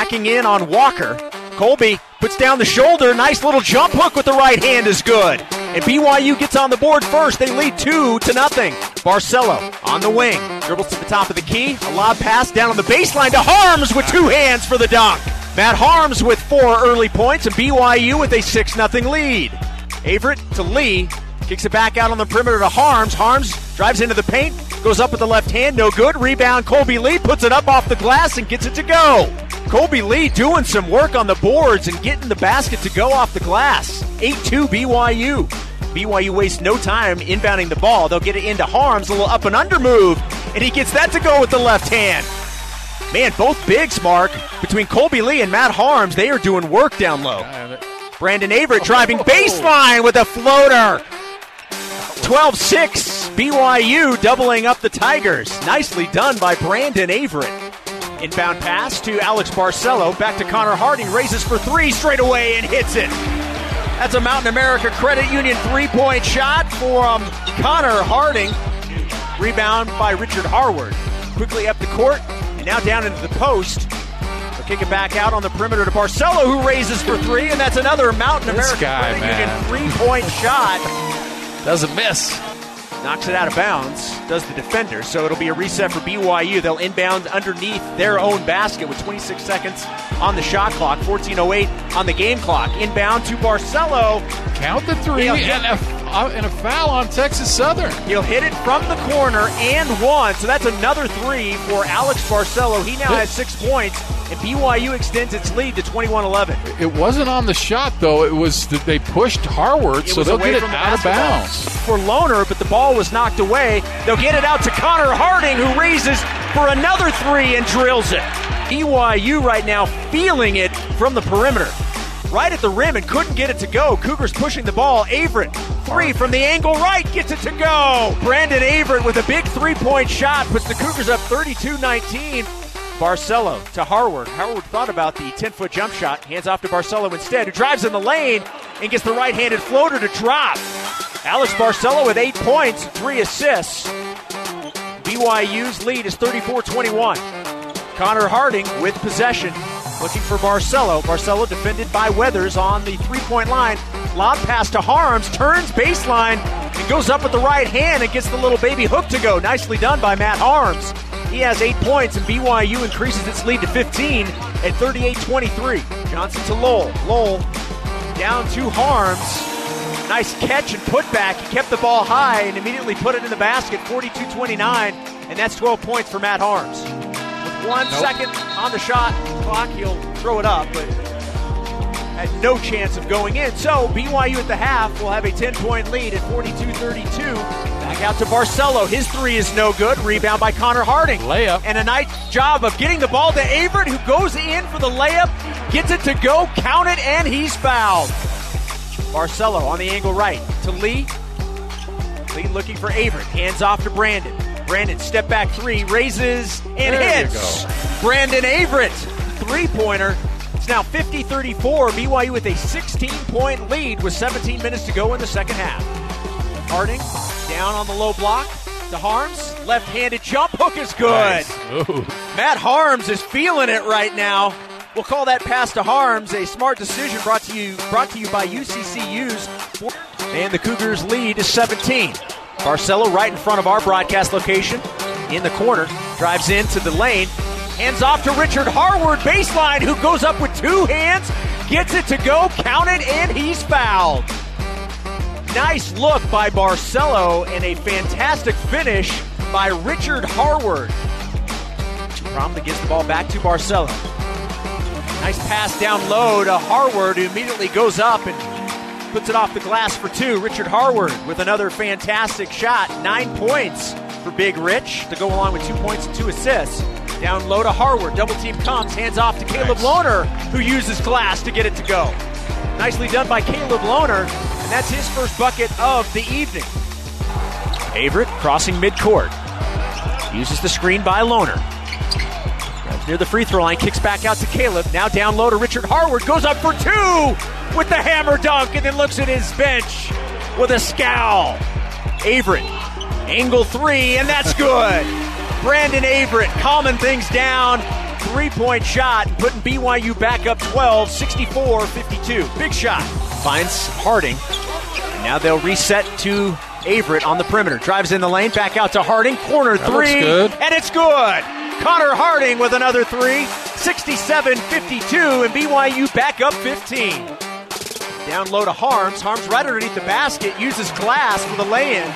Backing in on Walker. Kolby puts down the shoulder. Nice little jump hook with the right hand is good. And BYU gets on the board first. They lead two to nothing. Barcelo on the wing. Dribbles to the top of the key. A lob pass down on the baseline to Haarms with two hands for the dunk. Matt Haarms with four early points and BYU with a 6 0 lead. Averette to Lee. Kicks it back out on the perimeter to Haarms. Haarms drives into the paint. Goes up with the left hand. No good. Rebound. Kolby Lee puts it up off the glass and gets it to go. Kolby Lee doing some work on the boards and getting the basket to go off the glass. 8 2 BYU. BYU wastes no time inbounding the ball. They'll get it into Haarms, a little up and under move, and he gets that to go with the left hand. Man, both bigs, Mark, between Kolby Lee and Matt Haarms, they are doing work down low. Brandon Averette driving baseline with a floater. 12 6, BYU doubling up the Tigers. Nicely done by Brandon Averette. Inbound pass to Alex Barcelo. Back to Connor Harding. Raises for three straight away and hits it. That's a Mountain America Credit Union three point shot from um, Connor Harding. Rebound by Richard Harward. Quickly up the court and now down into the post. They'll kick it back out on the perimeter to Barcelo, who raises for three, and that's another Mountain This America guy, Credit man. Union three point shot. Doesn't miss. Knocks it out of bounds, does the defender. So it'll be a reset for BYU. They'll inbound underneath their own basket with 26 seconds on the shot clock, 14.08 on the game clock. Inbound to Barcelo. Count the three and, a, and a foul on Texas Southern. He'll hit it from the corner and one. So that's another three for Alex Barcelo. He now has six points, and BYU extends its lead to 21 11. It wasn't on the shot though. It was that they pushed Harward, so they'll get it the out of bounds. For Lohner, but the ball was knocked away. They'll get it out to Connor Harding, who raises for another three and drills it. BYU right now feeling it from the perimeter. Right at the rim and couldn't get it to go. Cougars pushing the ball. Averette, three from the angle right, gets it to go. Brandon Averette with a big three point shot puts the Cougars up 32 19. Barcelo to Harward. Harward thought about the 10 foot jump shot, hands off to Barcelo instead, who drives in the lane and gets the right handed floater to drop. Alex Barcelo with eight points, three assists. BYU's lead is 34 21. Connor Harding with possession, looking for Barcelo. Barcelo defended by Weathers on the three point line. Lob pass to Haarms, turns baseline, and goes up with the right hand and gets the little baby hook to go. Nicely done by Matt Haarms. He has eight points, and BYU increases its lead to 15 at 38 23. Johnson to Lowell. Lowell down to Haarms. Nice catch and put back. He kept the ball high and immediately put it in the basket, 42 29, and that's 12 points for Matt Haarms. One second on the shot clock, he'll throw it up, but had no chance of going in. So BYU at the half will have a 10 point lead at 42 32. Back out to Barcelo. His three is no good. Rebound by Connor Harding. Layup. And a nice job of getting the ball to Averette, who goes in for the layup, gets it to go, count it, and he's fouled. Barcelo on the angle right to Lee. Lee looking for Averette. Hands off to Brandon. Brandon step back three, raises and There hits. Brandon Averette, three pointer. It's now 50 34. BYU with a 16 point lead with 17 minutes to go in the second half. Harding down on the low block to Haarms. Left handed jump hook is good. Nice. Matt Haarms is feeling it right now. We'll call that pass to Haarms a smart decision brought to you brought to you by UCCU's. And the Cougars lead is 17. Barcelo right in front of our broadcast location in the corner drives into the lane. Hands off to Richard Harward baseline who goes up with two hands, gets it to go, counted, and he's fouled. Nice look by Barcelo and a fantastic finish by Richard Harward. Promptly gets the ball back to Barcelo. Nice pass down low to Harward, who immediately goes up and puts it off the glass for two. Richard Harward with another fantastic shot. Nine points for Big Rich to go along with two points and two assists. Down low to Harward. Double team comes. Hands off to Caleb Nice. Lohner, who uses glass to get it to go. Nicely done by Caleb Lohner, and that's his first bucket of the evening. Averette crossing midcourt. Uses the screen by Lohner. Near the free throw line, kicks back out to Caleb. Now down low to Richard Harward. Goes up for two with the hammer dunk and then looks at his bench with a scowl. Averette, angle three, and that's good. Brandon Averette calming things down. three point shot, putting BYU back up 12, 64 52. Big shot. Finds Harding. And now they'll reset to Averette on the perimeter. Drives in the lane, back out to Harding. Corner That three. looks good. And it's good. Connor Harding with another three. 67 52, and BYU back up 15. Down low to Haarms. Haarms right underneath the basket. Uses glass for the lay in.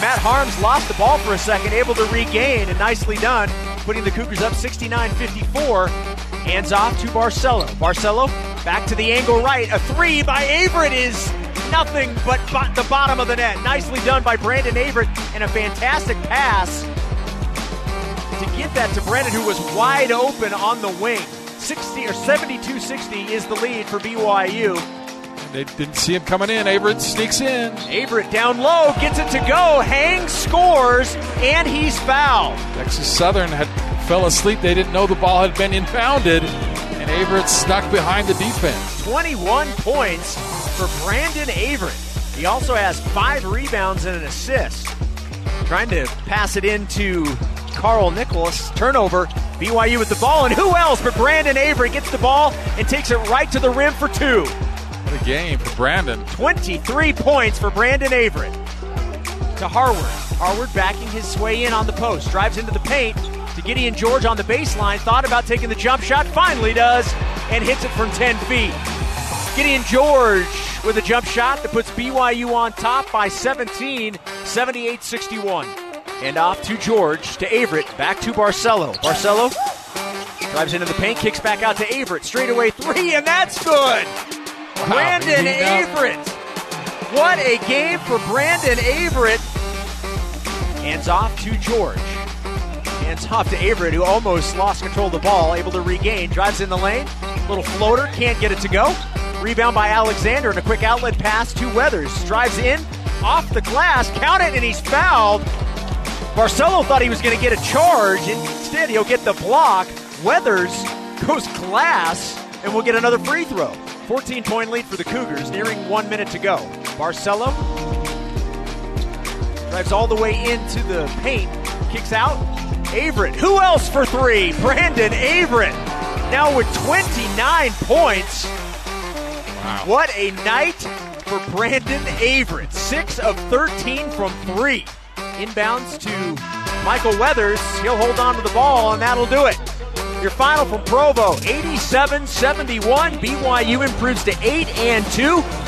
Matt Haarms lost the ball for a second, able to regain, and nicely done, putting the Cougars up 69 54. Hands off to Barcelo. Barcelo back to the angle right. A three by Averette is nothing but the bottom of the net. Nicely done by Brandon Averette, and a fantastic pass to get that to Brandon, who was wide open on the wing. 60 or 72 60 is the lead for BYU. They didn't see him coming in. Averette sneaks in. Averette down low, gets it to go, Hang scores, and he's fouled. Texas Southern had fell asleep. They didn't know the ball had been impounded, and Averette snuck behind the defense. 21 points for Brandon Averette. He also has five rebounds and an assist. Trying to pass it into Carl Nicholas. Turnover. BYU with the ball, and who else but Brandon Averette gets the ball and takes it right to the rim for two. What a game for Brandon. 23 points for Brandon Averette. To Harward. Harward backing his way in on the post. Drives into the paint to Gideon George on the baseline. Thought about taking the jump shot. Finally does. And hits it from 10 feet. Gideon George with a jump shot that puts BYU on top by 17, 78 61. And off to George to Averette. Back to Barcelo. Barcelo drives into the paint, kicks back out to Averette. Straightaway three, and that's good. Brandon. Averette. What a game for Brandon Averette. Hands off to George. Hands off to Averette, who almost lost control of the ball, able to regain. Drives in the lane. Little floater, can't get it to go. Rebound by Alexander and a quick outlet pass to Weathers. Drives in, off the glass, count it, and he's fouled. Barcelo thought he was going to get a charge. and Instead, he'll get the block. Weathers goes glass and we'll get another free throw. 14 point lead for the Cougars, nearing one minute to go. Barcelo drives all the way into the paint, kicks out. Averette, who else for three? Brandon Averette, now with 29 points. Wow. What a night for Brandon Averette. Six of 13 from three. Inbounds to Michael Weathers. He'll hold on to the ball, and that'll do it. Your final from Provo 87 71. BYU improves to 8 and 2.